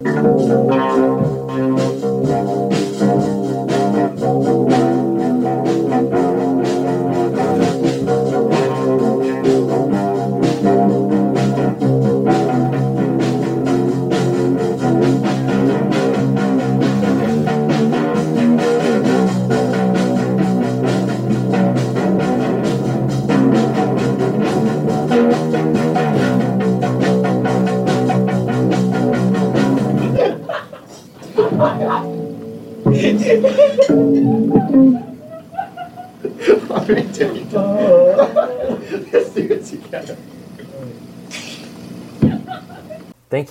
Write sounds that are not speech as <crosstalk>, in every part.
Let's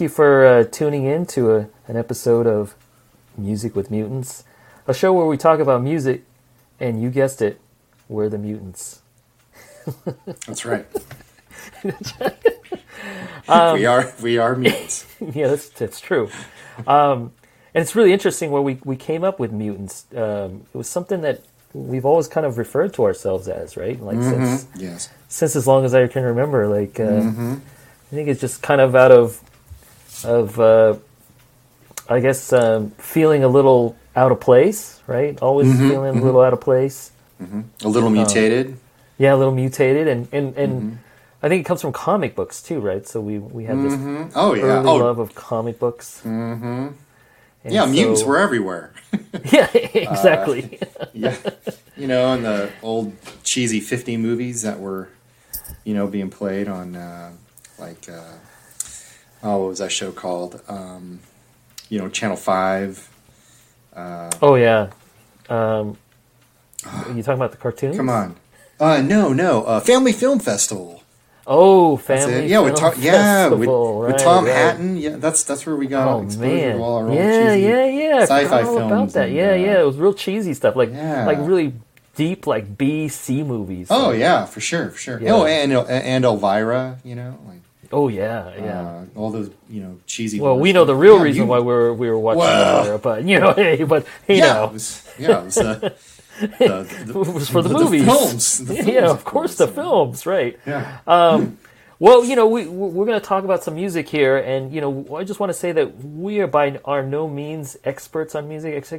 you for uh, tuning in to a, an episode of Music with Mutants, a show where we talk about music, and you guessed it, we're the mutants. That's right. <laughs> Um, we are we are mutants. <laughs> yeah, that's that's true. Um, and it's really interesting where we, we came up with mutants. Um, it was something that we've always kind of referred to ourselves as, right? Like since Yes. since as long as I can remember. Like uh, I think it's just kind of out of of uh, I guess um, feeling a little out of place, right? Always feeling a little out of place. A little mutated. Yeah, a little mutated, and and and I think it comes from comic books too, right? So we we have this Oh yeah. early Oh love of comic books. And yeah. Mutants were everywhere. <laughs> Yeah, <laughs> exactly. <laughs> yeah. You know, in the old cheesy 50 movies that were, you know, being played on, uh, like, uh, oh, what was that show called? Um, you know, Channel 5. oh yeah. Um, you talking about the cartoon? Come on. Uh, no, no. Uh, Family Film Festival. Oh, family. Yeah, with Tom, yeah, with, Festival, with right, Tom right. Hatten. Yeah, that's that's where we got Oh exposure man, to all our old yeah, yeah, yeah. Sci-fi films. about that. and, yeah, uh, yeah. It was real cheesy stuff, like Yeah. like really deep, like B C movies. Oh Like, yeah, for sure, for sure. Yeah. Oh, and and Elvira, you know, like oh yeah, yeah. uh, all those you know cheesy. well, we know the real Yeah, reason you- why we were we were watching Well. But you know, <laughs> hey, but you yeah, know, it was, yeah, it was, uh, <laughs> the, the, it was for the, movies. films, the <laughs> yeah, of course, the yeah. films, right? Yeah, Um, Well, you know, we we're going to talk about some music here, and you know, I just want to say that we are by are no means experts on music. As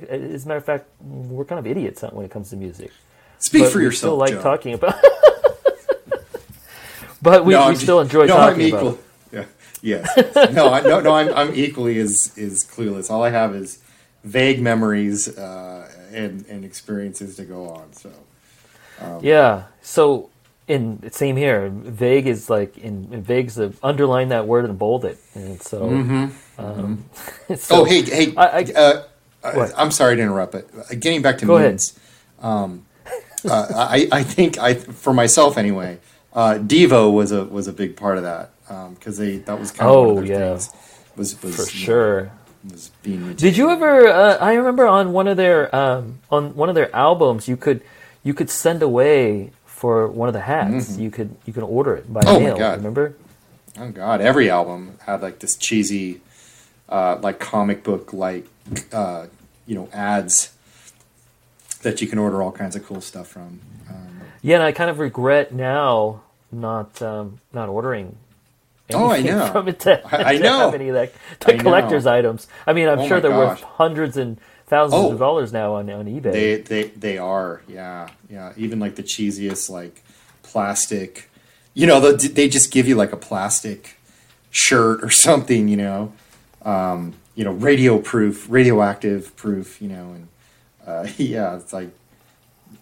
a matter of fact, we're kind of idiots when it comes to music. speak but for yourself. Still like Joe. talking about, but we, No, we still enjoy no, talking I'm about. equal. it. Yeah, yes. no, I, no, no. I'm I'm equally as is clueless. All I have is vague memories uh, and and experiences to go on. So Yeah. So in same here. Vague is like in, in vague's the underline that word and bold it, and so. Um, <laughs> so- oh, hey, hey. I- I- uh? I'm sorry to interrupt, but uh, getting back to Go ahead. um, uh, I, I think I, for myself anyway, uh, Devo was a was a big part of that because they that was kind of one Oh, of their yeah. things. Was, was for sure. was being. Did you ever? Uh, I remember on one of their um, on one of their albums, you could you could send away for one of the hats. You could you can order it by Mm-hmm. Oh my mail. God. Remember? Oh God! Every album had like this cheesy, uh, like comic book like, uh, you know, ads that you can order all kinds of cool stuff from. Um, Yeah, and I kind of regret now not um, not ordering. Oh, I know. From it to, I- I <laughs> to know. have any of that the I know. collector's items. I mean, I'm Oh sure they're worth hundreds and thousands Oh. of dollars now on on eBay. they they they are yeah yeah even like the cheesiest like plastic, you know the, they just give you like a plastic shirt or <laughs> something you know, um, you know radio proof radioactive proof you know and uh, <laughs> yeah it's like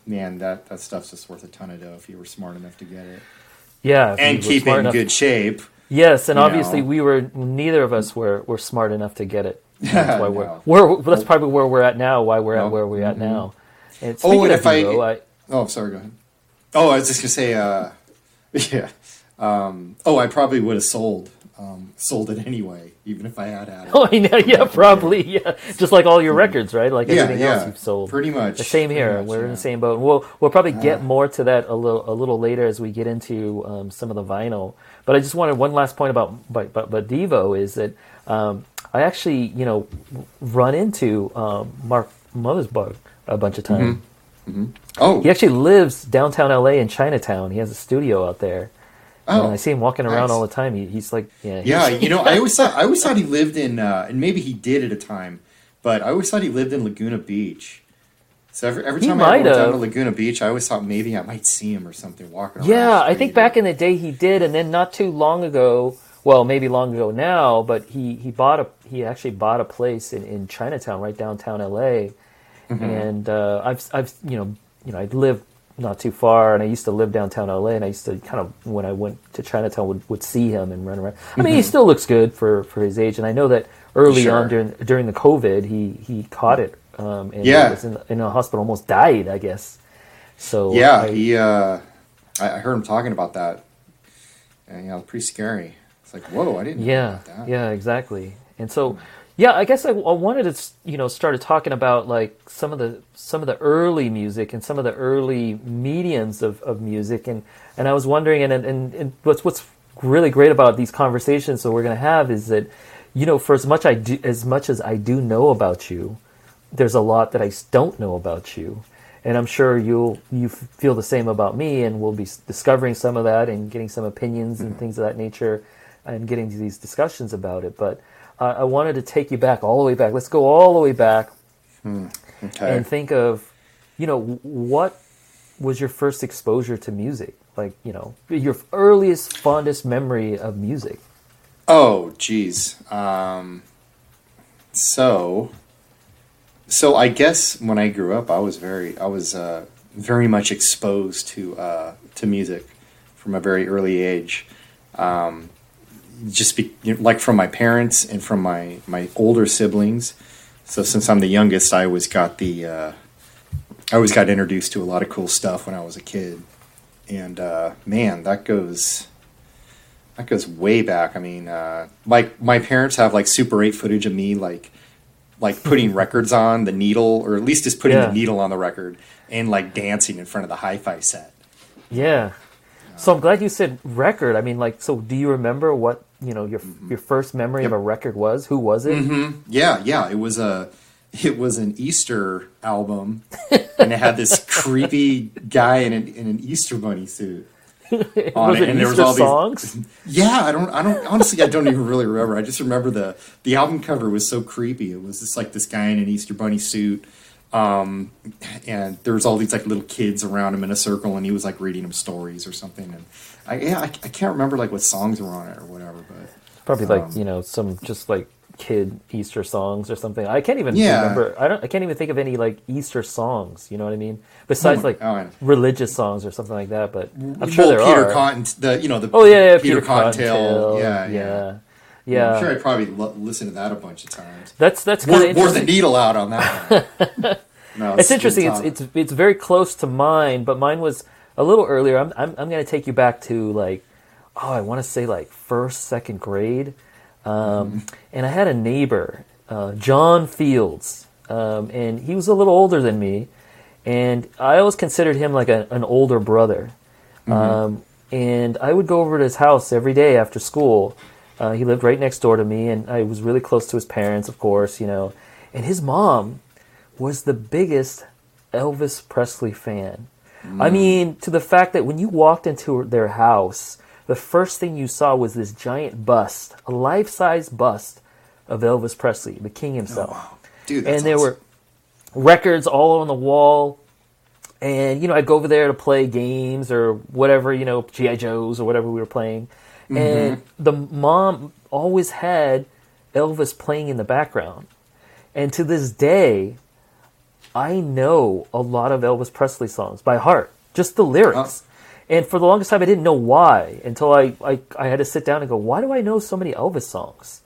man that that stuff's just worth a ton of dough if you were smart enough to get it. Yeah, and keep in enough- good shape. Yes, and obviously know. we were neither of us were, were smart enough to get it. <laughs> That's why we're, No. we're that's probably where we're at now. Why we're No. at where we're at now. And Oh, and if I- I, Oh, sorry. Go ahead. Oh, I was just gonna say. Uh, <laughs> yeah. Um, oh, I probably would have sold um, sold it anyway, even if I had had it. <laughs> oh, know, yeah, probably, yeah, just like all your records, right? Like yeah, everything yeah. else you've sold. Pretty much. The same here. much, We're in the same boat. We'll we'll probably get more to that a little a little later as we get into um, some of the vinyl. But I just wanted one last point about but Devo is that um, I actually you know run into um, Mark Mothersbaugh a bunch of Mm-hmm. times. Oh, He actually lives downtown LA in Chinatown. He has a studio out there, And Oh, I see him walking around nice. all the time. He, he's like, yeah, he's- Yeah, you know, I always <laughs> thought I always thought he lived in, uh, and maybe he did at a time, but I always thought he lived in Laguna Beach. So every, every time I went down to Laguna Beach, I always thought maybe I might see him or something walking around. Yeah, I think back in the day he did, and then not too long ago, well, maybe long ago now, but he, he bought a he actually bought a place in, in Chinatown, right downtown LA, Mm-hmm. and uh, I've I've you know you know I lived not too far, and I used to live downtown LA, and I used to kind of when I went to Chinatown would, would see him and run around. I mean, he still looks good for, for his age, and I know that early Mm-hmm. Sure. on during during the COVID, he he caught it, um, and Yeah. was in, in a hospital, almost died, I guess. So Yeah, I- he. Uh, I, heard him talking about that, and yeah, it was pretty scary. It's like, whoa, I didn't. know Yeah, about that. yeah, exactly. And so, yeah, I guess I, I wanted to, you know, started talking about like some of the some of the early music and some of the early mediums of, of music, and and I was wondering, and and, and what's what's really great about these conversations that we're going to have is that, you know, for as much I do, as much as I do know about you, there's a lot that I don't know about you. And I'm sure you'll you feel the same about me, and we'll be discovering some of that and getting some opinions and mm-hmm. things of that nature, and getting to these discussions about it. But uh, I wanted to take you back all the way back. Let's go all the way back Okay. and think of, you know, what was your first exposure to music? Like, you know, your earliest, fondest memory of music. Oh, geez. Um, so, so I guess when I grew up, I was very, I was uh, very much exposed to uh, to music from a very early age. Um, just be, you know, like from my parents and from my my older siblings. So since I'm the youngest, I always got the, uh, I always got introduced to a lot of cool stuff when I was a kid, and uh, man, that goes that goes way back. I mean, uh, like my parents have like Super 8 footage of me like like putting records on the needle, or at least just putting Yeah. the needle on the record and like dancing in front of the hi-fi set. Yeah. So I'm glad you said record. I mean, like, so do you remember what you know your your first memory of a record was? Who was it? Yeah, yeah, it was a it was an Easter album, and it had this creepy guy in an, in an Easter bunny suit. <laughs> on was it and there was all these- songs? <laughs> Yeah, I don't, I don't, honestly, I don't even really remember. I just remember the the album cover was so creepy. It was just like this guy in an Easter bunny suit, um, and there was all these like little kids around him in a circle, and he was like reading them stories or something. And I, yeah, I, I can't remember like what songs were on it or whatever, but Probably like Um, you know some just like kid Easter songs or something. I can't even Yeah. remember. I don't. I can't even think of any like Easter songs. You know what I mean? Besides my- like oh, religious songs or something like that. But I'm sure well, there Peter are. Cotton, the you know the oh yeah, yeah Peter, Peter, Cottontail, Cottontail. yeah, yeah. yeah, yeah. I'm sure I probably lo- listened to that a bunch of times. That's that's kind of wore the needle out on that. One. <laughs> No, It's good interesting. It's it's it's very close to mine, but mine was a little earlier. I'm I'm, I'm going to take you back to like oh, I want to say like first second grade. Um, And I had a neighbor, uh, John Fields, um, and he was a little older than me, and I always considered him like a, an older brother. Um, and I would go over to his house every day after school. Uh, he lived right next door to me, and I was really close to his parents, of course, you know. And his mom was the biggest Elvis Presley fan. I mean, to the fact that when you walked into their house, the first thing you saw was this giant bust, a life size bust of Elvis Presley, the king himself oh, wow, dude. That's and there awesome. were records all on the wall. And you know, I'd go over there to play games or whatever, you know, GI Joes or whatever we were playing. Mm-hmm. And the mom always had Elvis playing in the background. And to this day, I know a lot of Elvis Presley songs by heart, just the lyrics. Uh-huh. And for the longest time, I didn't know why until I, I, I had to sit down and go, why do I know so many Elvis songs?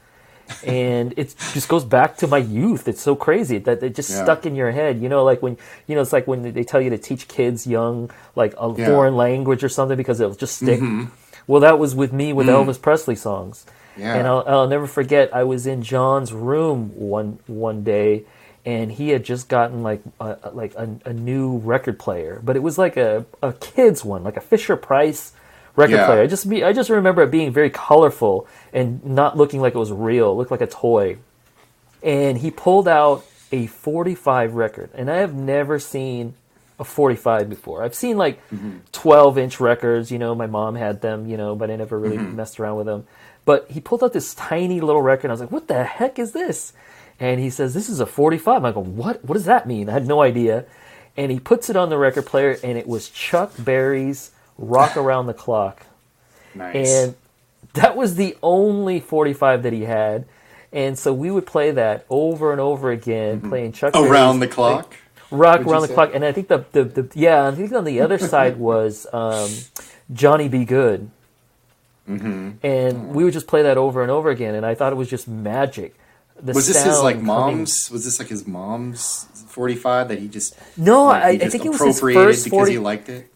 and it just goes back to my youth. It's so crazy that it just Yeah. stuck in your head. You know, like when you know, it's like when they tell you to teach kids young like a Yeah. foreign language or something because it'll just stick. Mm-hmm. Well, that was with me with mm. Elvis Presley songs. Yeah. And I'll, I'll never forget. I was in John's room one one day, and he had just gotten like a, like a, a new record player, but it was like a, a kid's one, like a Fisher Price record Yeah. player. I just be, I just remember it being very colorful and not looking like it was real. It looked like a toy. And he pulled out a 45 record, and I have never seen a 45 before. I've seen like mm-hmm. 12 inch records. You know, my mom had them. You know, but I never really mm-hmm. messed around with them. But he pulled out this tiny little record. And I was like, "What the heck is this?" And he says, "This is a 45." I go, "What? What does that mean?" I had no idea. And he puts it on the record player, and it was Chuck Berry's "Rock <laughs> Around the Clock." Nice. And that was the only 45 that he had. And so we would play that over and over again, playing Chuck Berry's Around the clock. Rock would Around the say? Clock. And I think the, the, the yeah, I think on the other <laughs> side was um, Johnny B. Goode. Mm-hmm. And we would just play that over and over again. And I thought it was just magic. The Was this his like coming- mom's? Was this like his mom's forty-five that he just No, like, I, he I just think it was his appropriated first because 40. he liked it?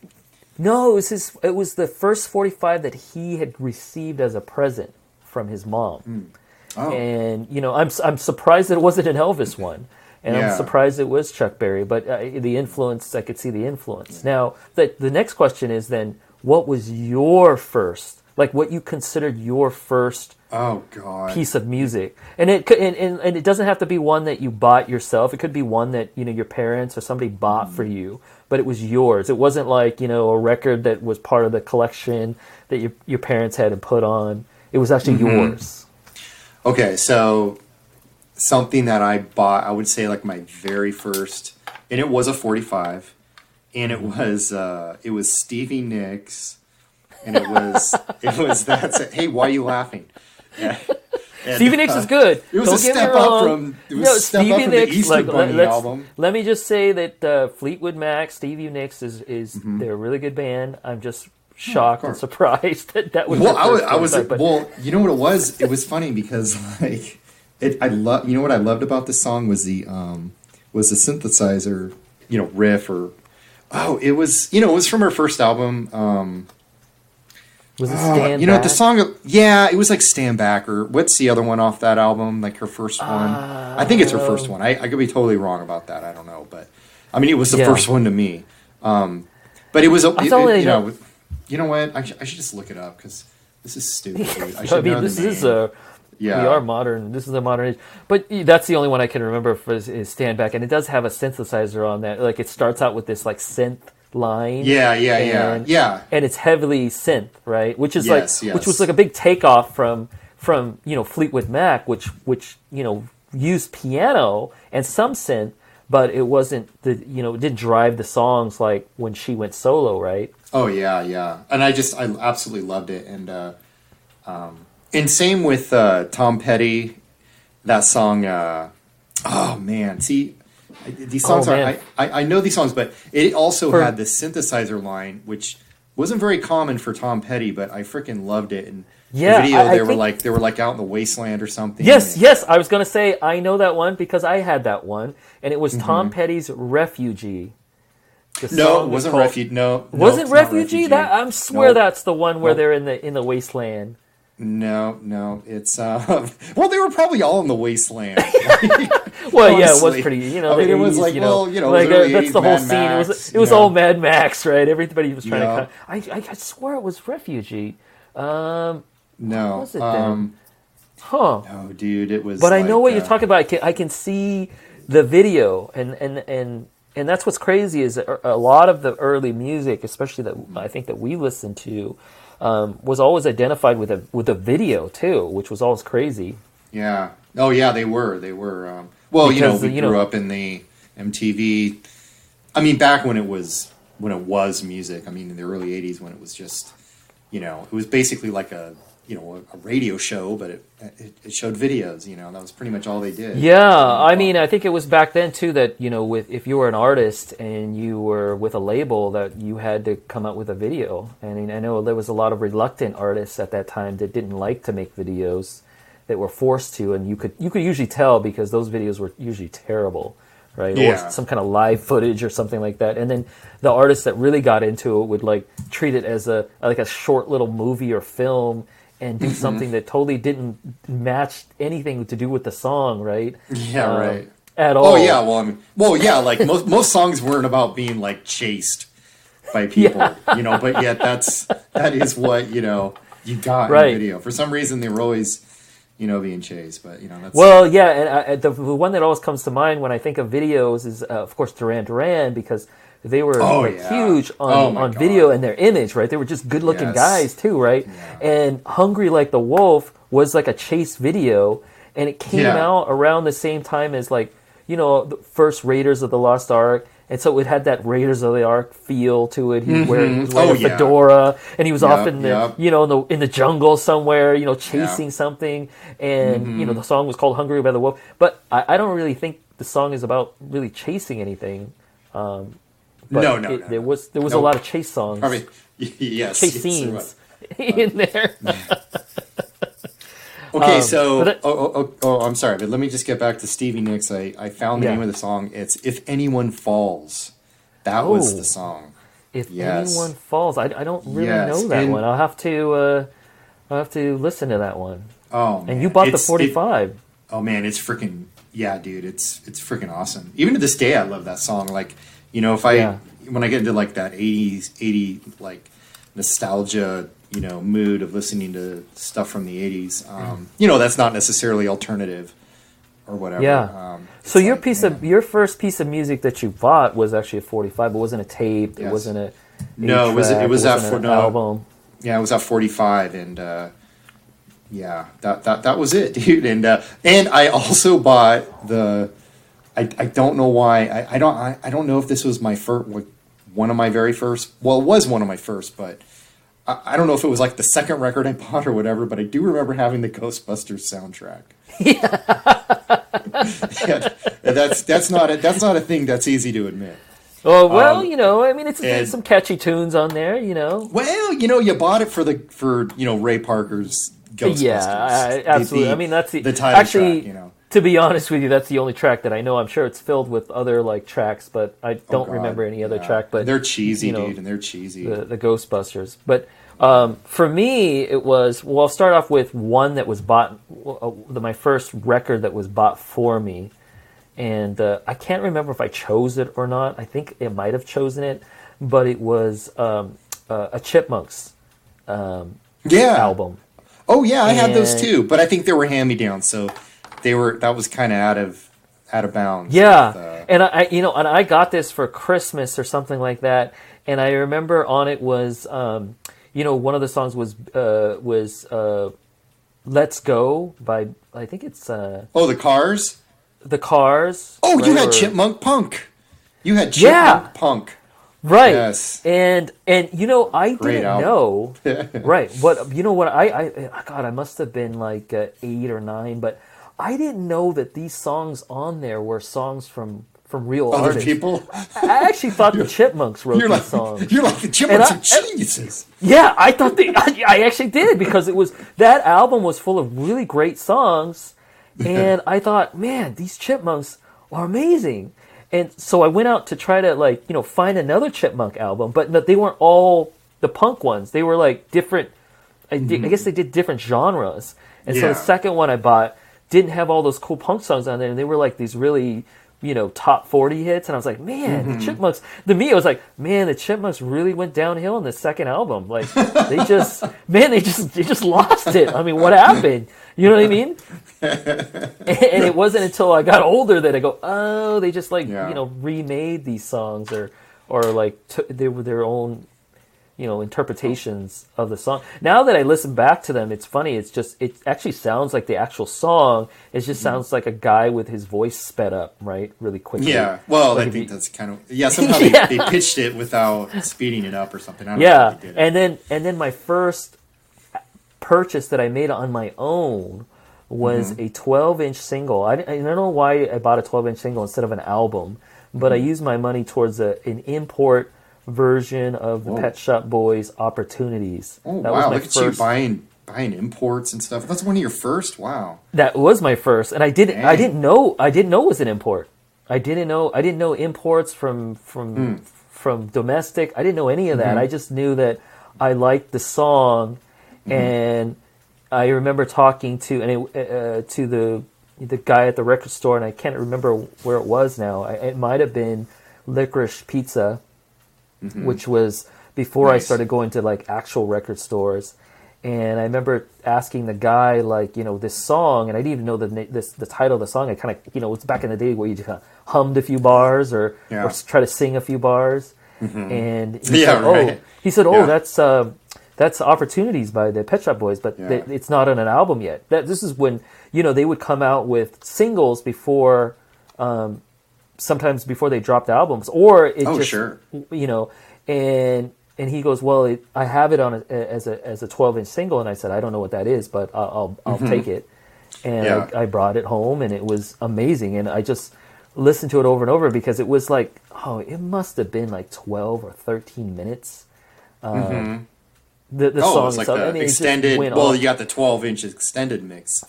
No, it was his. It was the first forty-five that he had received as a present from his mom. Oh, And you know, I'm I'm surprised that it wasn't an Elvis one, and Yeah. I'm surprised it was Chuck Berry. But uh, the influence, I could see the influence. Now, the the next question is then, what was your first, like what you considered your first oh God. piece of music? And it could, and, and, and it doesn't have to be one that you bought yourself. It could be one that you know your parents or somebody bought for mm-hmm. you, but it was yours. It wasn't like you know a record that was part of the collection that your your parents had and put on. It was actually mm-hmm. yours. Okay, so something that I bought, I would say like my very first, and it was a 45, and it mm-hmm. was uh, it was Stevie Nicks, and it was it was that's <laughs> it. Hey, why are you laughing? Yeah. <laughs> And, Stevie Nicks uh, is good. it was Don't a step up from- it was a step up from the Easter like, album. Let me just say that uh, Fleetwood Mac, Stevie Nicks is is Mm-hmm. they're a really good band. I'm just shocked and surprised <laughs> that that was. Well, I was, I was but- well. You know what it was? It was funny because <laughs> like it. I love. You know what I loved about this song was the um was the synthesizer. You know, riff or oh, it was. You know, it was from her first album. Um, was it oh, Stand you know Back? the song. Yeah, it was like Stand Back or what's the other one off that album? Like her first one. I think it's her first one. I, I could be totally wrong about that. I don't know, but I mean, it was the Yeah. first one to me. Um, but it was. It- it- you know. You know what? I, sh- I should just look it up because this is stupid. <laughs> I I, mean, know this is a. Yeah. We are modern. This is a modern age, but that's the only one I can remember for is, is Stand Back, and it does have a synthesizer on that. Like it starts out with this like synth line. Yeah, yeah, yeah, and- yeah. and it's heavily synth, right? Which is Yes, like yes. which was like a big takeoff from from you know Fleetwood Mac, which which you know used piano and some synth, but it wasn't the you know it didn't drive the songs like when she went solo, right? Oh yeah, yeah. And I just I absolutely loved it. And uh, um, and same with uh, Tom Petty, that song. Uh, oh man, see. I- These songs Oh, are. I, I I know these songs, but it also For- had this synthesizer line, which wasn't very common for Tom Petty, but I freaking loved it. And Yeah, the video I- I they were think- like they were like out in the wasteland or something. Yes, And- yes, I was gonna say I know that one because I had that one, and it was Mm-hmm. Tom Petty's "Refugee." The No, it wasn't called- refugee. No, no, Was it it's not refugee? That I swear Nope. that's the one where Nope. they're in the in the wasteland. No, no, it's uh. <laughs> Well, they were probably all in the wasteland. <laughs> <laughs> <laughs> Well, yeah, it was pretty. You know, I mean, the it was like, you know, well, you know, like uh, that's the whole Mad scene. it was it was know. all Mad Max, right? Everybody was trying Yeah. to. I, I I swore it was refugee. Um, no, was it um, huh? no, dude, it was. But I know like, what you're uh, talking about. I can, I can see the video, and and and and that's what's crazy is a lot of the early music, especially that I think that we listened to, um, was always identified with a with a video too, which was always crazy. Yeah. Oh, yeah, they were. They were. Um, well, you know, we you grew know- up in the MTV. I mean, back when it was when it was music. I mean, in the early '80s, when it was just, you know, it was basically like a you know a, a radio show, but it, it it showed videos. You know, that was pretty much all they did. Yeah, I mean, I think it was back then too that you know, with if you were an artist and you were with a label, that you had to come out with a video. I mean, I know there was a lot of reluctant artists at that time that didn't like to make videos, that were forced to, and you could you could usually tell because those videos were usually terrible, right? Yeah. Or some kind of live footage or something like that. And then the artists that really got into it would like treat it as a like a short little movie or film. And Mm-hmm. do something that totally didn't match anything to do with the song, right? Yeah, Um, right. At all. Oh yeah, well, I mean, well, yeah, like most most songs weren't about being like chased by <laughs> people, you know, but yet that's that is what you know you got Right. in the video. For some reason, they were always, you know, being chased, but you know, that's Well, yeah, and I, the, the one that always comes to mind when I think of videos is, uh, of course, Duran Duran, because they were Oh, like, yeah. huge on, Oh, on God. video and their image, right? They were just good looking Yes. guys too, right? And Hungry Like the Wolf was like a chase video, and it came Yeah. out around the same time as like you know the first Raiders of the Lost Ark. And so it had that Raiders of the Ark feel to it. He was wearing, he was wearing Oh, a yeah. fedora, and he was off in the, yep. you know, in the in the jungle somewhere, you know, chasing something. And Mm-hmm. you know, the song was called "Hungry" by the Wolf. But I, I don't really think the song is about really chasing anything. Um, but No, no, it- no, there was there was a lot of chase songs, Probably <laughs> yes. chase yes, scenes <laughs> in there. Okay, Um, so it- oh, oh, oh, oh, I'm sorry, but let me just get back to Stevie Nicks. I, I found the Yeah. name of the song. It's "If Anyone Falls." That was Oh. the song. If Yes. anyone falls, I, I don't really Yes, know that and- one. I'll have to uh, I'll have to listen to that one. Oh, man. And you bought It's- the it- 45. oh man, it's freaking yeah, dude. It's it's freaking awesome. Even to this day, I love that song. Like you know, if I Yeah. when I get into like that '80s, '80 like nostalgia, you know, mood of listening to stuff from the '80s, um, you know, that's not necessarily alternative or whatever. Yeah. Um, So your like, piece of your first piece of music that you bought was actually a 45. It wasn't a tape. It wasn't a No, it was- it was that for- no. album. Yeah, it was at 45, and uh, yeah, that, that that was it, <laughs> dude. And uh, and I also bought the. I, I don't know why I, I don't I, I don't know if this was my first one of my very first well it was one of my first but I, don't know if it was like the second record I bought or whatever but I do remember having the Ghostbusters soundtrack yeah. <laughs> that's that's not a, that's not a thing that's easy to admit Oh well, Um, you know, I mean, it's, and- some catchy tunes on there, you know. Well, you know, you bought it for the for you know Ray Parker's Ghostbusters. Yeah, I, absolutely. the- I mean, that's the, the title actually. track, you know. To be honest with you, that's the only track that I know. I'm sure it's filled with other like tracks, but I Oh, don't God, remember any other yeah. track. But they're cheesy, you know, dude, and they're cheesy. the, the Ghostbusters. But um, for me, it was well. I'll start off with one that was bought. Uh, the, my first record that was bought for me, and uh, I can't remember if I chose it or not. I think it might have chosen it, but it was um, uh, a Chipmunks yeah. album. Oh yeah, I had those too, but I think they were hand me downs, so they were that was kind of out of out of bounds. Yeah, with, uh, and I, I, you know, and I got this for Christmas or something like that, and I remember on it was, um, you know, one of the songs was uh, was uh, "Let's Go" by I think it's uh, oh, the Cars. the Cars. Oh, you had Or- Chipmunk Punk. You had Yeah. Chipmunk Punk. right? Yes. and and you know, I Great didn't album. know, <laughs> right? But you know what? I, I God, I must have been like uh, eight or nine, but I didn't know that these songs on there were songs from from real Other artists. people. I actually thought the Chipmunks wrote these like songs. you're like the Chipmunks And are I- geniuses. Yeah, I thought they. I, I actually did because it was that album was full of really great songs, and I thought, man, these Chipmunks are amazing. And so I went out to try to like you know find another Chipmunk album, but no, they weren't all the punk ones. They were like different. I, di- I guess they did different genres. And so the second one I bought didn't have all those cool punk songs on there, and they were like these really you know top 40 hits and i was like man the mm-hmm. chipmunks to me i was like man the chipmunks really went downhill in the second album. Like they just <laughs> man they just they just lost it. I mean what happened? You know what i mean? <laughs> And it wasn't until i got older that i go oh they just like Yeah. you know remade these songs or or like t- they were their own you know interpretations of the song now that i listen back to them it's funny it's just it actually sounds like the actual song it Mm-hmm. just sounds like a guy with his voice sped up right really quickly Yeah. Well, Like I think you- that's kind of yeah. Somehow <laughs> Yeah. they, they pitched it without speeding it up or something. I don't know yeah how they did it. and then and then my first purchase that i made on my own was Mm-hmm. a 12 inch single I, I don't know why i bought a 12 inch single instead of an album but Mm-hmm. i used my money towards a, an import version of the Whoa. pet shop boys opportunities oh that was wow! my Look at you first buying buying imports and stuff. That's one of your first. Wow. That was my first, and I didn't. I didn't know. I didn't know it was an import. I didn't know. I didn't know imports from from Hmm. from domestic. I didn't know any of Mm-hmm. that. I just knew that I liked the song, Mm-hmm. and I remember talking to and it, uh, to the the guy at the record store, and I can't remember where it was now. I, it might have been Licorice Pizza, which was before I Mm-hmm. Started going to like actual record stores. and I remember asking the guy like you know this song, and I didn't even know the na- this the title of the song. I kind of you know it's back in the day where you just kind of hummed a few bars or Yeah. or try to sing a few bars, and he <laughs> Yeah, said, oh right. he said oh Yeah. that's um, that's opportunities by the Pet Shop Boys, but they, it's not on an album yet. That this is when you know they would come out with singles before. Um, sometimes before they dropped albums, or it Oh, just sure. you know, and and he goes, well, it, I have it on a, as a as a twelve inch single, and I said, I don't know what that is, but I'll I'll, I'll take it, and Mm-hmm. Yeah. I, I brought it home, and it was amazing, and I just listened to it over and over because it was like, oh, it must have been like twelve or thirteen minutes. Um, The the Oh, song it's like itself, the it just extended. Well, on. you got the 12 inch extended mix.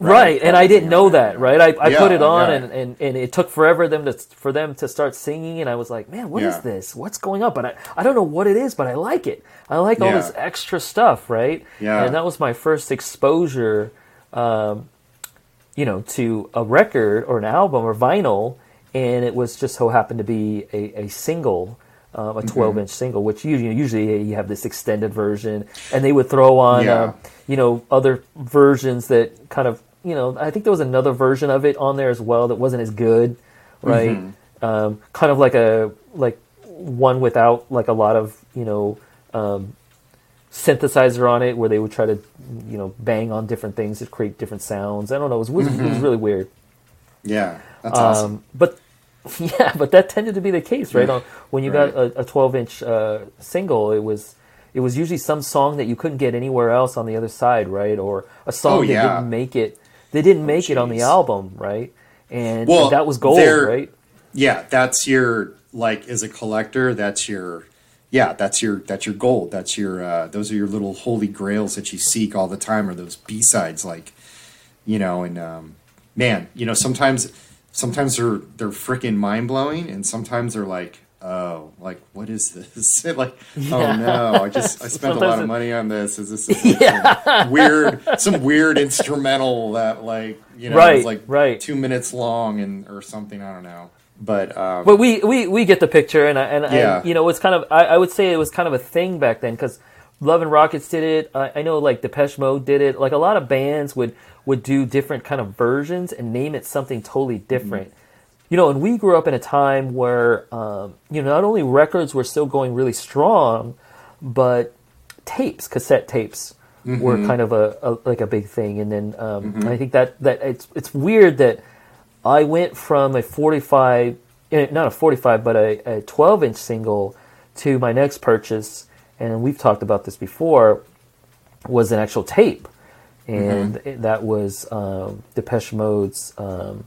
Right, and I didn't know that, right? I, I Yeah, put it on, yeah. and, and, and it took forever them to for them to start singing, and I was like, man, what is Yeah. this? What's going on? But I, I don't know what it is, but I like it. I like all this extra stuff, right? Yeah. And that was my first exposure, um, you know, to a record or an album or vinyl, and it was just so happened to be a, a single. Um, a Mm-hmm. 12 inch single, which usually, usually you have this extended version, and they would throw on Yeah. uh, you know other versions that kind of you know I think there was another version of it on there as well that wasn't as good, right? Mm-hmm. Um, kind of like a like one without like a lot of you know um, synthesizer on it where they would try to you know bang on different things to create different sounds. I don't know. It was, was, it was really weird. Yeah, that's awesome. Um, but <laughs> yeah, but that tended to be the case, right? On when you Right. got a, a 12 inch uh, single, it was it was usually some song that you couldn't get anywhere else on the other side, right? Or a song Oh, that yeah. didn't make it. They didn't make it on the album, right? And Well, that was gold, right? Yeah, that's your like as a collector. That's your yeah. That's your that's your gold. That's your uh, those are your little holy grails that you seek all the time. or those B sides like you know? And um, man, you know sometimes sometimes they're they're freaking mind blowing, and sometimes they're like. Oh, like what is this? <laughs> like, oh no! I just I spent a lot of money on this. Is this is <laughs> some weird, some weird instrumental that like you know Right, is like right. two minutes long and or something? I don't know. But um, But we, we, we get the picture, and I- and, Yeah. and you know it's kind of I, I would say it was kind of a thing back then because Love and Rockets did it. I, I know like Depeche Mode did it. Like a lot of bands would would do different kind of versions and name it something totally different. You know, and we grew up in a time where um, you know not only records were still going really strong, but tapes, cassette tapes. Were kind of a, a like a big thing, and then um, I think that that it's it's weird that I went from a 45, eh, not a 45, but a, a 12 inch single to my next purchase, and we've talked about this before, was an actual tape. Mm-hmm. And it- that was um, Depeche Mode's um,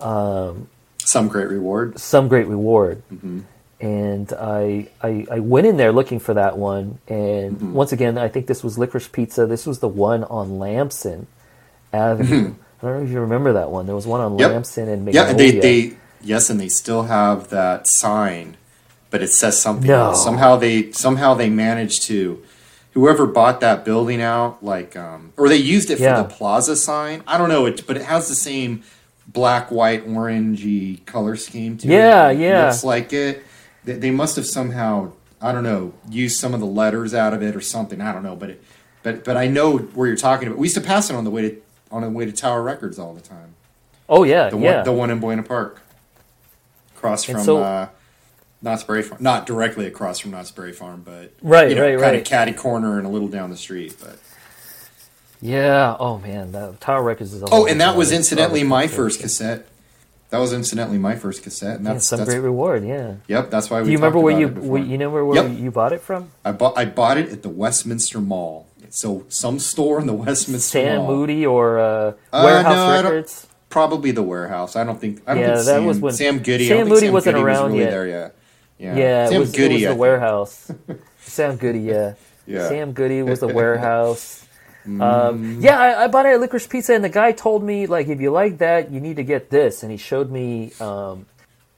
um, some great reward. Some Great Reward. Mm-hmm. And I, I I went in there looking for that one, and mm-hmm. once again, I think this was Licorice Pizza. This was the one on Lampson Avenue. I don't know if you remember that one. There was one on Yep. Lampson and Yeah, Magnolia. and they, they yes, and they still have that sign, but it says something No. else. Somehow they somehow they managed to whoever bought that building out, like um, or they used it for Yeah. the plaza sign. I don't know, it, but it has the same black, white, orangey color scheme to Yeah, it. It yeah. looks like it. They, they must have somehow I don't know used some of the letters out of it or something. I don't know, but it, but but I know where you're talking about. We used to pass it on the way to on the way to Tower Records all the time. oh yeah, The yeah. one, the one in Buena Park, across from so- uh, Knott's Berry Farm. Not directly across from Knott's Berry Farm, but Right, you know, right, kind right. of catty corner and a little down the street. But Yeah. Oh man, that Tower Records is. a oh, and that was incidentally my first cassette. That was incidentally my first cassette, and Yeah, that's, some that's great reward. Yeah. yep. That's why we. Do you remember where you where, you know where Yep. you bought it from? I bought I bought it at the Westminster Mall. So some store in the Westminster Mall. Sam Mall. Moody or uh, Uh, Warehouse no, Records? Probably the warehouse. I don't think. I don't Yeah, think that Sam, was when- Sam Goody. Sam Moody Sam wasn't Goody was around really yet. There yet. Yeah, Yeah, Sam it was, Goody. it was the think. warehouse. <laughs> Sam Goody, yeah. Yeah. Sam Goody was the warehouse. <laughs> Mm. Um, yeah, I, I bought it at Licorice Pizza, and the guy told me like, if you like that, you need to get this, and he showed me um,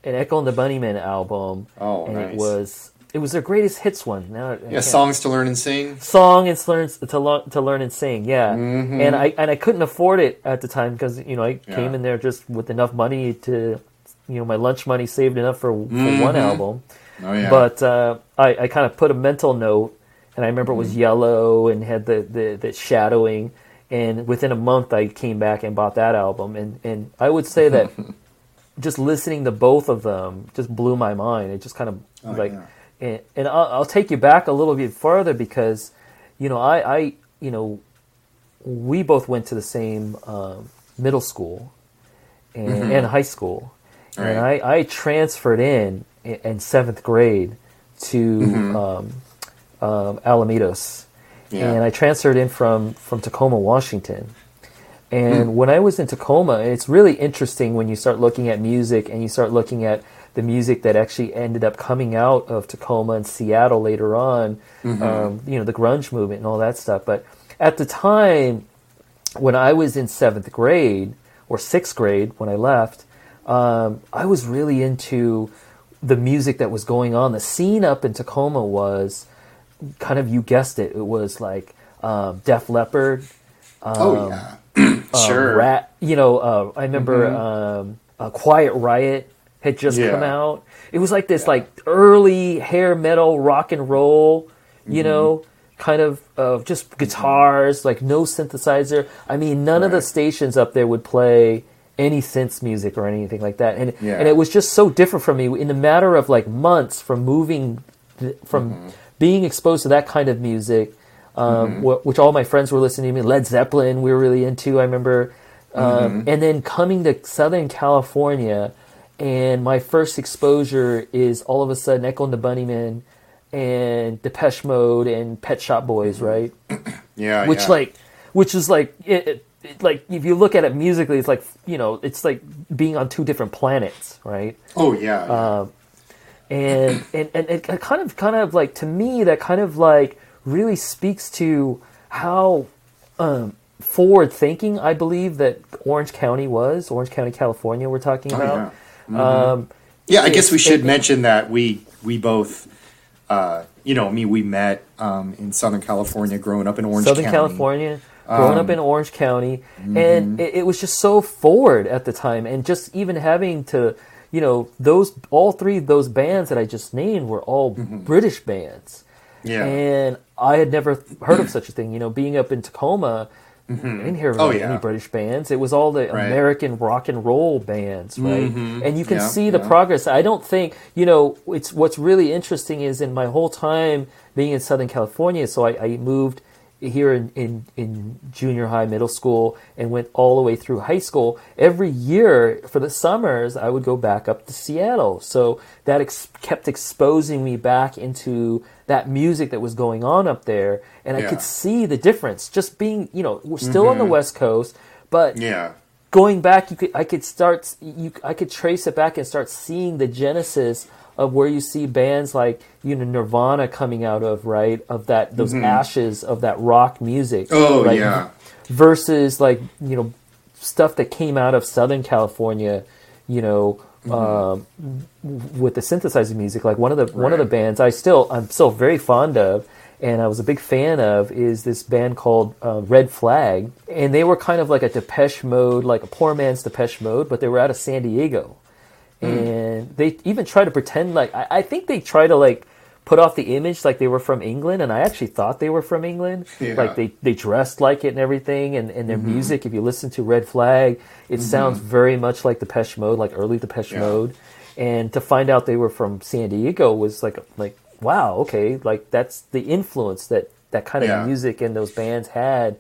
an Echo and the Bunnymen album. Oh, and nice. it was it was their greatest hits one. Now, Yeah, songs to learn and sing. song and learn to learn to learn and sing. Yeah, Mm-hmm. and I and I couldn't afford it at the time because you know I Yeah. came in there just with enough money to, you know, my lunch money saved enough for, for Mm-hmm. one album. Oh yeah. But uh, I, I kind of put a mental note and I remember it was yellow and had the, the, the shadowing. And within a month, I came back and bought that album. And, and I would say that <laughs> just listening to both of them just blew my mind. It just kind of Oh, like, yeah. and, and I'll, I'll take you back a little bit further because, you know, I, I you know, we both went to the same um, middle school and, and high school, and. Right. I, I transferred in, in seventh grade to Mm-hmm. um, um, Alamitos, Yeah. and I transferred in from from Tacoma, Washington. And Hmm. when I was in Tacoma, it's really interesting when you start looking at music and you start looking at the music that actually ended up coming out of Tacoma and Seattle later on, Mm-hmm. um, you know, the grunge movement and all that stuff. But at the time, when I was in seventh grade or sixth grade when I left, um, I was really into the music that was going on. The scene up in Tacoma was kind of, you guessed it, it was like um, Def Leppard, oh yeah, um, <clears throat> sure. Ratt, you know, uh, I remember um, uh, Quiet Riot had just Yeah. come out. It was like this like early hair metal rock and roll, Mm-hmm. you know, kind of uh, just guitars, like no synthesizer. I mean, none of the stations up there would play any synth music or anything like that, and Yeah. and it was just so different from me in a matter of like months from moving th- from Mm-hmm. being exposed to that kind of music um, wh- which all my friends were listening to me. Led Zeppelin, we were really into. I remember, um, and then coming to Southern California, and my first exposure is all of a sudden Echo and the Bunnymen and Depeche Mode and Pet Shop Boys, right? <clears throat> yeah, Which yeah. like, which is like, it, it- like if you look at it musically, it's like you know, it's like being on two different planets, right? oh yeah, uh, and and and it kind of kind of like to me that kind of like really speaks to how um, forward thinking I believe that Orange County was Orange County, California. We're talking Oh, about. yeah. Um, Yeah, I guess we should it- mention that we we both, uh, you know, I mean, we met um, in Southern California, growing up in Orange Southern County. Um, California, growing up in Orange County, mm-hmm. and it, it was just so forward at the time, and just even having to, you know, those all three of those bands that I just named were all British bands, Mm-hmm. Yeah. and I had never heard of such a thing. You know, being up in Tacoma. I didn't hear Oh, any yeah. British bands. It was all the Right. American rock and roll bands, right? And you can Yeah, see the yeah. progress. I don't think you know. It's what's really interesting is in my whole time being in Southern California. So I, I moved here in, in in junior high, middle school, and went all the way through high school. Every year for the summers, I would go back up to Seattle. So that ex- kept exposing me back into that music that was going on up there, and I Yeah. could see the difference. Just being, you know, we're still on the mm-hmm. West Coast, but yeah, going back, you could I could start you I could trace it back and start seeing the genesis of where you see bands like you know Nirvana coming out of right of that those ashes of that rock music. Mm-hmm. Oh, like, yeah. Versus like you know stuff that came out of Southern California, you know. Um, with the synthesizer music, like one of the one of the bands I still I'm still very fond of, and I was a big fan of is this band called uh, Red Flag, and they were kind of like a Depeche Mode, like a poor man's Depeche Mode, but they were out of San Diego, Mm. and they even try to pretend like I, I think they try to like put off the image like they were from England, and I actually thought they were from England, Yeah. like they they dressed like it and everything, and, and their mm-hmm. music. If you listen to Red Flag, it mm-hmm. sounds very much like Depeche Mode, like early Depeche Yeah. Mode, and to find out they were from San Diego was like like wow, okay, like that's the influence that that kind of Yeah. music and those bands had.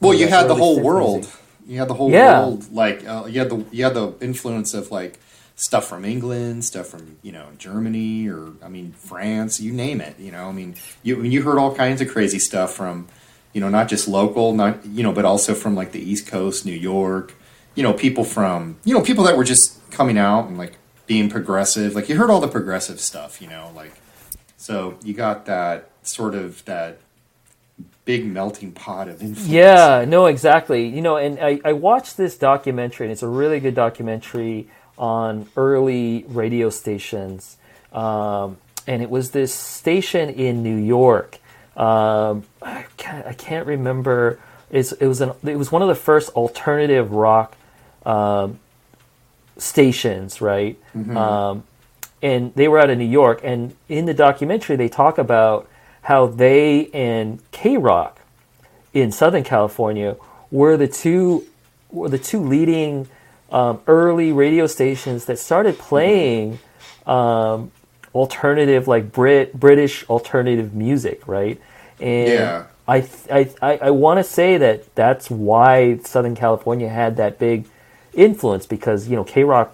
Well, know, you had the whole world. music. You had the whole Yeah. world. Like uh, you had the you had the influence of like stuff from England, stuff from you know Germany, or I mean France. You name it. You know, I mean, you you heard all kinds of crazy stuff from you know not just local, not you know, but also from like the East Coast, New York. You know, people from you know people that were just coming out and like being progressive. Like you heard all the progressive stuff. You know, like so you got that sort of that big melting pot of influence. Yeah, no, exactly. You know, and I, I watched this documentary, and it's a really good documentary on early radio stations. Um, and it was this station in New York. Um, I, can't, I can't remember. It's, it was an, it was one of the first alternative rock um, stations, right? Um, and they were out of New York. And in the documentary, they talk about how they and KROQ in Southern California were the two were the two leading um, early radio stations that started playing um, alternative like Brit British alternative music, right? And Yeah. I I I, I want to say that that's why Southern California had that big influence because you know KROQ,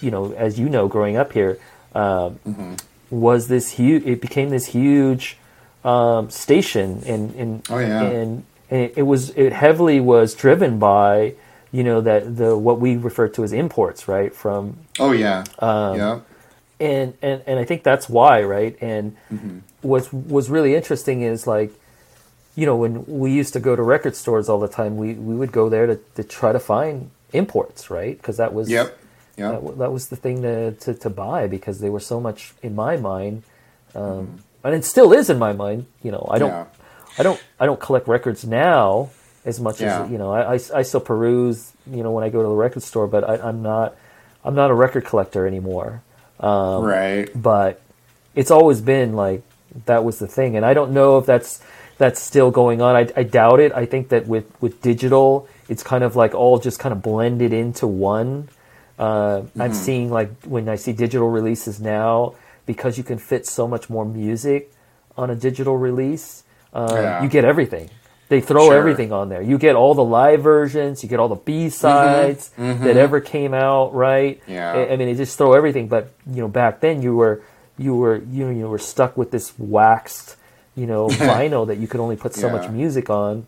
you know, as you know, growing up here, um, Mm-hmm. was this huge. It became this huge um, station, and and Oh, yeah. and, and it, it was it heavily was driven by you know that the what we refer to as imports, right? From Oh yeah. Um, yeah. and and and I think that's why, right? And Mm-hmm. what's was really interesting is like, you know, when we used to go to record stores all the time, we we would go there to to try to find imports, right? Because that was Yep. that, that was the thing to, to to buy because they were so much in my mind, um, and it still is in my mind. You know, I don't Yeah. I don't I don't collect records now as much Yeah. as you know. I, I, I still peruse you know when I go to the record store, but I, I'm not I'm not a record collector anymore. Um, right. But it's always been like that was the thing, and I don't know if that's that's still going on. I, I doubt it. I think that with with digital, it's kind of like all just kind of blended into one. Uh, Mm-hmm. I'm seeing like when I see digital releases now because you can fit so much more music on a digital release. Uh, Yeah. You get everything. They throw Sure. everything on there. You get all the live versions. You get all the B sides that ever came out. Right. Mm-hmm. Yeah. I, I mean, they just throw everything. But you know, back then you were you were you know, you were stuck with this waxed you know <laughs> vinyl that you could only put so much music on,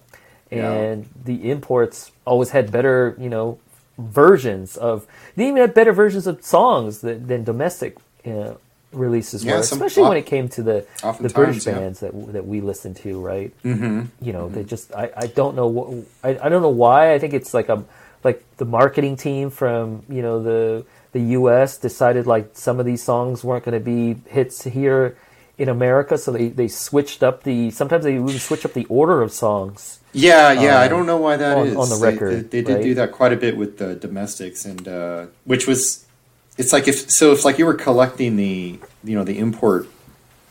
Yeah. and the imports always had better you know versions of they even had better versions of songs than, than domestic uh, releases Yeah, were, some- especially when it came to the the British yeah. bands that that we listened to, right? Mm-hmm. You know, they just I, I don't know what I, I don't know why. I think it's like a like the marketing team from you know the the U.S. decided like some of these songs weren't going to be hits here in America, so they they switched up the sometimes they even switch up the order of songs. Yeah, yeah. I don't know why that on- is. on the They- record, they, they did right? do that quite a bit with the domestics, and uh, which was, it's like if so, if like you were collecting the you know the import,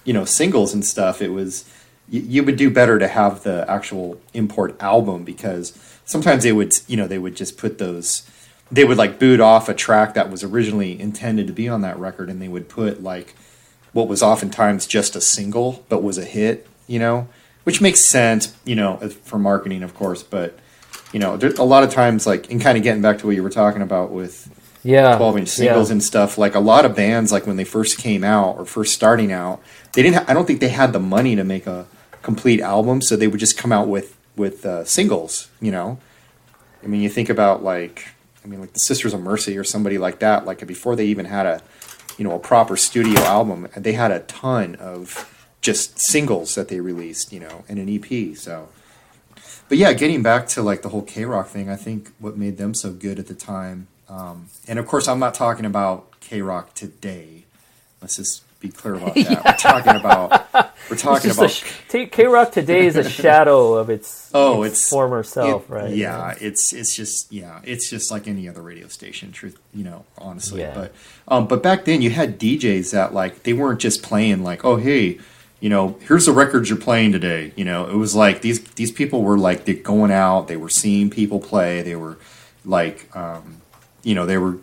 you know singles and stuff, it was you, you would do better to have the actual import album because sometimes they would you know they would just put those they would like boot off a track that was originally intended to be on that record, and they would put like what was oftentimes just a single but was a hit, you know, which makes sense, you know, for marketing, of course. But you know, a lot of times, like, and kind of getting back to what you were talking about with Yeah, 12 inch singles yeah. and stuff, like a lot of bands, like when they first came out or first starting out, they didn't. Ha- I don't think they had the money to make a complete album, so they would just come out with with uh, singles. You know, I mean, you think about like, I mean, like the Sisters of Mercy or somebody like that. Like before they even had a, you know, a proper studio album, they had a ton of just singles that they released. You know, and an EP. So, but yeah, getting back to like the whole KROQ thing, I think what made them so good at the time, um, and of course, I'm not talking about KROQ today. Let's just be clear about <laughs> that. We're talking about we're talking about sh- KROQ today is a shadow of its Oh, its it's- former self, It- right? Yeah, it's it's just yeah, it's just like any other radio station. Truth, you know, honestly. Yeah. But um, but back then you had DJs that like they weren't just playing like, oh hey, you know, here's the records you're playing today. You know, it was like these these people were like they're going out, they were seeing people play, they were like, um, you know, they were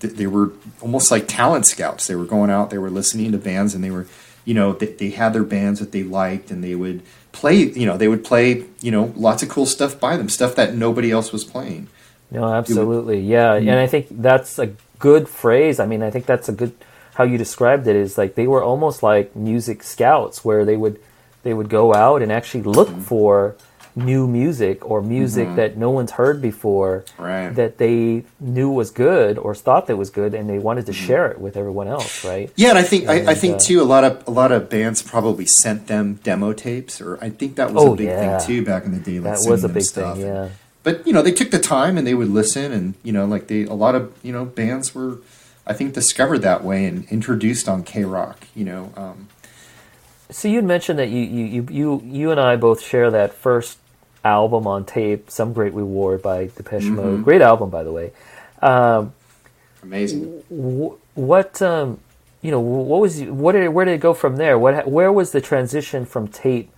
they were almost like talent scouts. They were going out, they were listening to bands, and they were, you know, they, they had their bands that they liked, and they would play, you know, they would play, you know, lots of cool stuff by them, stuff that nobody else was playing. No, absolutely. Yeah. Mm-hmm. And I think that's a good phrase. I mean, I think that's a good how you described it is like they were almost like music scouts where they would they would go out and actually look mm-hmm. for new music or music that no one's heard before Right. that they knew was good or thought that was good and they wanted to share it with everyone else, right? Yeah, and I think I, I think uh, too a lot of a lot of bands probably sent them demo tapes, or I think that was Oh, a big yeah. thing too back in the day. Like That was a big stuff. thing, yeah. But you know, they took the time and they would listen, and you know, like they a lot of you know bands were, I think, discovered that way and introduced on KROQ. You know, um, So you'd mentioned that you, you, you, you, you and I both share that first album on tape, Some Great Reward by Depeche Mm-hmm. Mode. Great album, by the way. Um, amazing. wh- what, um, you know, what was what did where did it go from there? What where was the transition from tape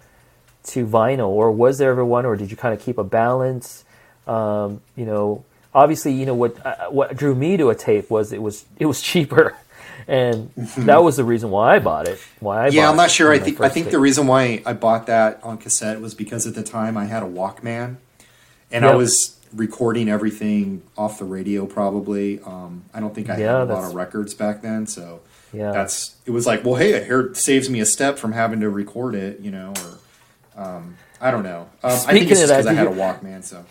to vinyl, or was there ever one, or did you kind of keep a balance? Um, you know, obviously, you know what uh, what drew me to a tape was it was it was <laughs> cheaper, and that was the reason why I bought it. Why I yeah, I'm not sure. I think I think tape. the reason why I bought that on cassette was because at the time I had a Walkman, and I was recording everything off the radio. Probably, um, I don't think I Yeah, had a lot of records back then, so Yeah. that's it was like, well, hey, it saves me a step from having to record it, you know, or um, I don't know. Um, I think it's just because I had a Walkman, so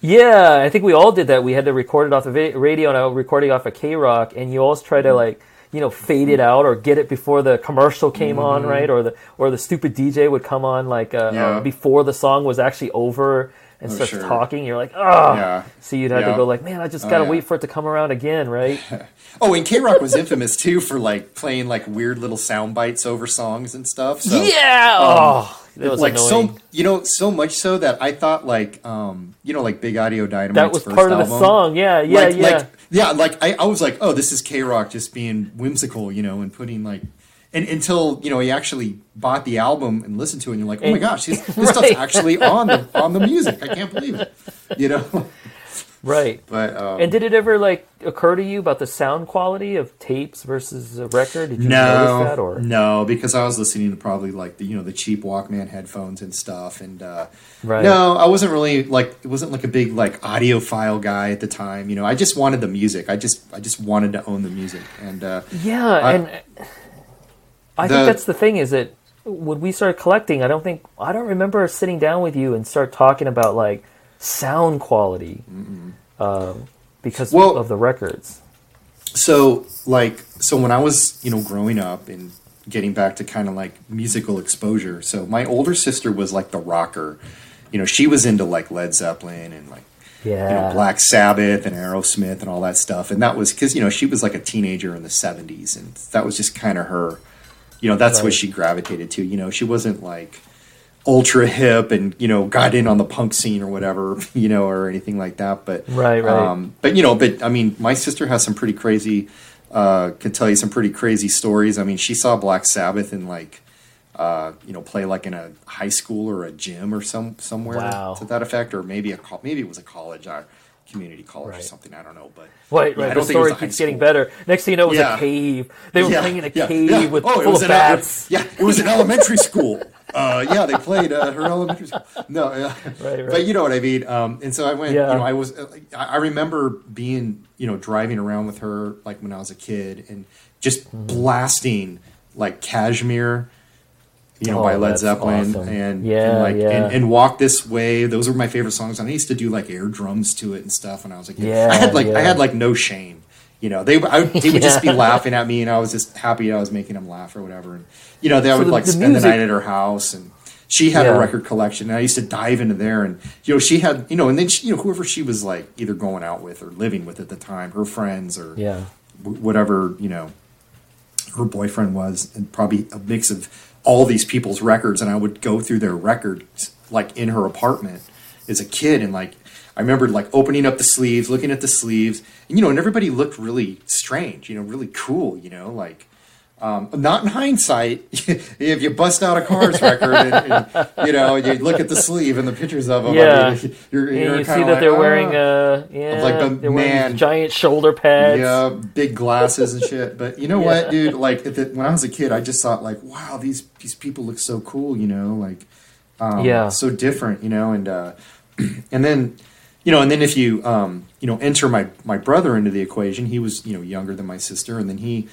Yeah, I think we all did that. We had to record it off the radio, and I was recording off of KROQ, and you always try to like, you know, fade it out or get it before the commercial came on, right? Or the or the stupid DJ would come on like uh, Yeah. uh, before the song was actually over and Oh, starts sure. talking. You're like, oh, Yeah. so you'd have to go like, man, I just Oh, gotta yeah. wait for it to come around again, right? <laughs> Oh, and KROQ was infamous too for like playing like weird little sound bites over songs and stuff. So, yeah, oh, that was like annoying. so, you know, so much so that I thought like, um, you know, like Big Audio Dynamite's that was first part of the song. Yeah, yeah, like, yeah. like, yeah, like I, I was like, oh, this is KROQ just being whimsical, you know, and putting like, and until you know he actually bought the album and listened to it, and you're like, oh my gosh, <laughs> this, this Right. stuff's actually on the on the music. I can't believe it, you know. Right. But um, And did it ever like occur to you about the sound quality of tapes versus a record? Did you notice that no, or no, because I was listening to probably like the you know the cheap Walkman headphones and stuff, and uh, Right. no, I wasn't really like it wasn't like a big like audiophile guy at the time. You know, I just wanted the music. I just I just wanted to own the music, and uh, Yeah, I- and I The- think that's the thing is that when we started collecting, I don't think I don't remember sitting down with you and start talking about like sound quality um, because Well- of the records. so like so when I was you know growing up and getting back to kind of like musical exposure. So my older sister was like the rocker. You know, she was into like Led Zeppelin and like Yeah, you know, Black Sabbath and Aerosmith and all that stuff. And that was because, you know, she was like a teenager in the 70s. And that was just kind of her, you know, that's what she gravitated to. You know, she wasn't like ultra hip and, you know, got in on the punk scene or whatever, <laughs> you know, or anything like that. But, Right, right. Um, but, you know, but I mean, my sister has some pretty crazy, uh, could tell you some pretty crazy stories. I mean, she saw Black Sabbath in like, uh, you know, play like in a high school or a gym or some somewhere Wow. to that effect, or maybe a maybe it was a college or community college or something. I don't know, but Right, yeah, right. the story keeps getting better. Next thing you know, it was Yeah. a cave. They were Yeah, playing in a cave with Oh, it full was of an bats. yeah, it was an elementary <laughs> school. Uh, yeah, they played uh, her elementary school. No. Right, <laughs> right. but you know what I mean. Um, and so I went. Yeah. You know, I was. uh, I I remember being, you know, driving around with her like when I was a kid, and just Mm-hmm. blasting like Kashmir. You know, Oh, by Led Zeppelin, awesome. and, Yeah, and like yeah. and, and Walk This Way. Those were my favorite songs, and I used to do like air drums to it and stuff when I was like. Yeah, I had like I had like no shame. You know, they I, they would just be <laughs> laughing at me, and I was just happy I was making them laugh or whatever. And you know, they would the- like the spend music- the night at her house, and she had Yeah. a record collection, and I used to dive into there, and you know, she had you know, and then she, you know, whoever she was like either going out with or living with at the time, her friends or Yeah, wh- whatever you know her boyfriend was and probably a mix of all these people's records and i would go through their records like in her apartment as a kid. And like i remember like opening up the sleeves looking at the sleeves. And you know and everybody looked really strange you know really cool you know like um, not in hindsight <laughs> if you bust out a cars <laughs> record and, and, you know you look at the sleeve and the pictures of them Yeah. I mean, <laughs> you're, you're you see that like, they're "Ah." wearing uh, yeah, like the they're man- giant shoulder pads. Yeah, big glasses and shit. But you know what, dude? Like the, when I was a kid, I just thought like, wow, these these people look so cool. You know, like um, Yeah. so different. You know, and uh, <clears throat> and then you know, and then if you um, you know enter my my brother into the equation, he was you know younger than my sister, and then he.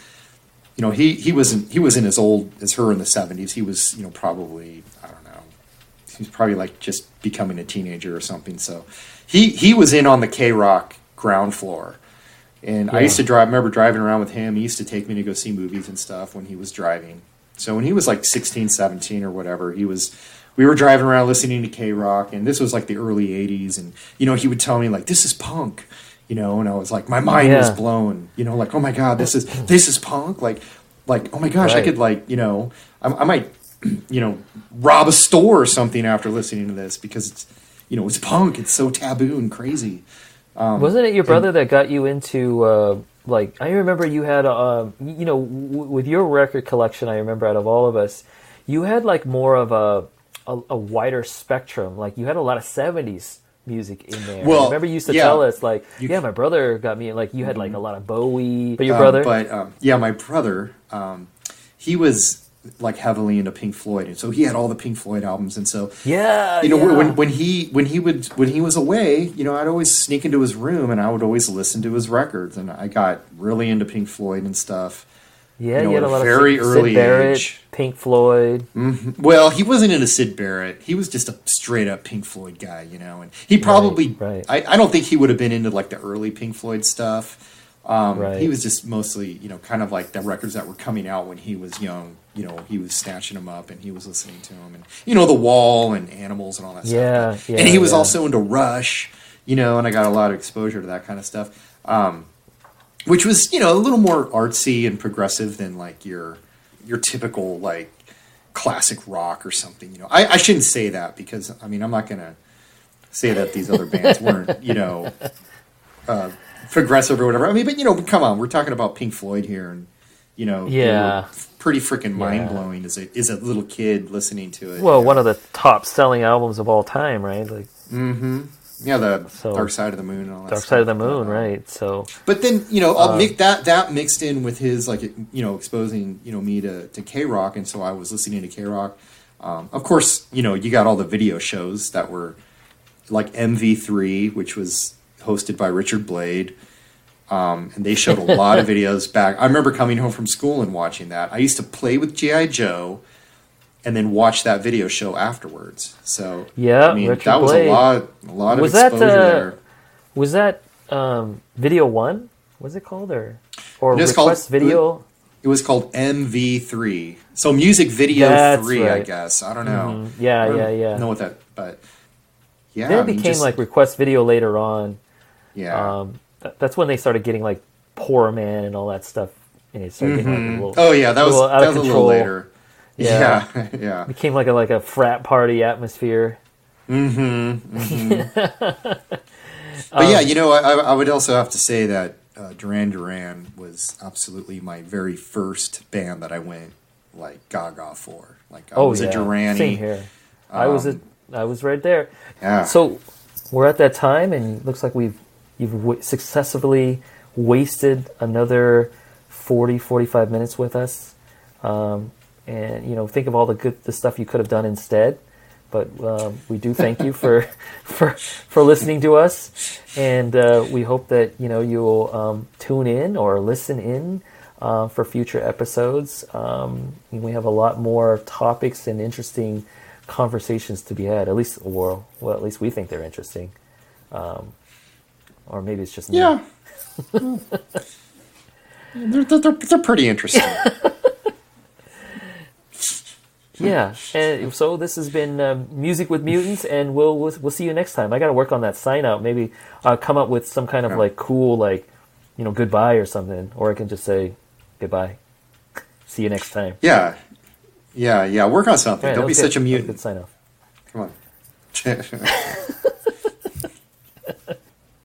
You know, he he wasn't he wasn't as old as her in the seventies. He was, you know, probably I don't know. He was probably like just becoming a teenager or something. So he he was in on the KROQ ground floor. And I used to drive, I remember driving around with him. He used to take me to go see movies and stuff when he was driving. So when he was like 16, 17 or whatever, he was, we were driving around listening to KROQ. And this was like the early 80s. And, you know, he would tell me, like, this is punk, you know, and I was like, my mind was blown, you know, like, oh my God, this is, this is punk. Like, like, oh my gosh, I could, like, you know, I, I might, <clears throat> you know, rob a store or something after listening to this because it's, you know, it's punk. It's so taboo and crazy. Um, Wasn't it your brother that got you into uh, like I remember you had um you know w- with your record collection. I remember out of all of us, you had like more of a a, a wider spectrum. Like you had a lot of '70s music in there. Well, I remember you used to yeah. tell us like, You- yeah, my brother got me like you had like a lot of Bowie, but your Um, brother, but um, yeah, my brother, um, he was like heavily into Pink Floyd, and so he had all the Pink Floyd albums, and so yeah, you know yeah. when when he when he would when he was away, you know, I'd always sneak into his room and I would always listen to his records, and I got really into Pink Floyd and stuff. Yeah, you know, you had a lot very of Sid, early Syd Barrett, age. Pink Floyd. Well, he wasn't into Syd Barrett. He was just a straight up Pink Floyd guy, you know. And he probably, right. I, I don't think he would have been into like the early Pink Floyd stuff. Um, Right. He was just mostly, you know, kind of like the records that were coming out when he was young. You know, he was snatching them up and he was listening to them, and you know, The Wall and Animals and all that Yeah, stuff. yeah, and he was yeah. also into Rush, you know, and I got a lot of exposure to that kind of stuff. Um, which was you know a little more artsy and progressive than like your your typical like classic rock or something you know. I, I shouldn't say that because i mean i'm not gonna say that these other bands weren't <laughs> you know uh, progressive or whatever. I mean but you know come on we're talking about pink floyd here and you know Yeah. pretty freaking mind-blowing as a as a little kid listening to it Well, one of the top selling albums of all time, right? Like yeah the So- dark side of the moon and all that Dark stuff. Side of the Moon, um, right? So But then you know, I'll Uh, mix that that mixed in with his like you know exposing you know me to to KROQ, and so I was listening to KROQ. Um, of course, you know you got all the video shows that were like MV3, which was hosted by Richard Blade, um, and they showed a lot of <laughs> videos back. I remember coming home from school and watching that. I used to play with GI Joe. And then watch that video show afterwards. So Yeah, I mean Richard that was Blade. a lot, a lot of Was that, exposure uh, there. was that um, Video One? Was it called or or It is called- Request Video? It was called MV3. So music video That's 3, I guess. I don't know. Mhm. Yeah, I don't yeah, yeah. know what that, but yeah. Then I it mean, became just- like Request Video later on. yeah. Um, that's when they started getting like Poorman and all that stuff, and it started getting like a little, oh yeah, that was, little out that of was a little later. Yeah. Yeah, yeah. <laughs> became like a like a frat party atmosphere. <laughs> But Um, yeah, you know, I, I would also have to say that uh, Duran Duran was absolutely my very first band that I went like gaga for. Like I Oh was yeah, a Duranie. same here. I was a, I was right there. Yeah. So we're at that time, and it looks like we've you've w- successfully wasted another 40, 45 minutes with us. Um, and you know, think of all the good the stuff you could have done instead. But um, we do thank you for <laughs> for for listening to us, and uh, we hope that you know you'll um, tune in or listen in uh, for future episodes. Um, we have a lot more topics and interesting conversations to be had. At least, or well, at least we think they're interesting. Um, or maybe it's just. Yeah. <laughs> they're, they're, they're pretty interesting. <laughs> Yeah, <laughs> and so this has been um, music with mutants, and we'll, we'll we'll see you next time. I got to work on that sign out. Maybe uh, come up with some kind of like cool like you know goodbye or something, or I can just say goodbye. See you next time. Yeah. Yeah, yeah. Work on something. Right, Don't be such a mutant. Good sign off. Come on. <laughs> <laughs>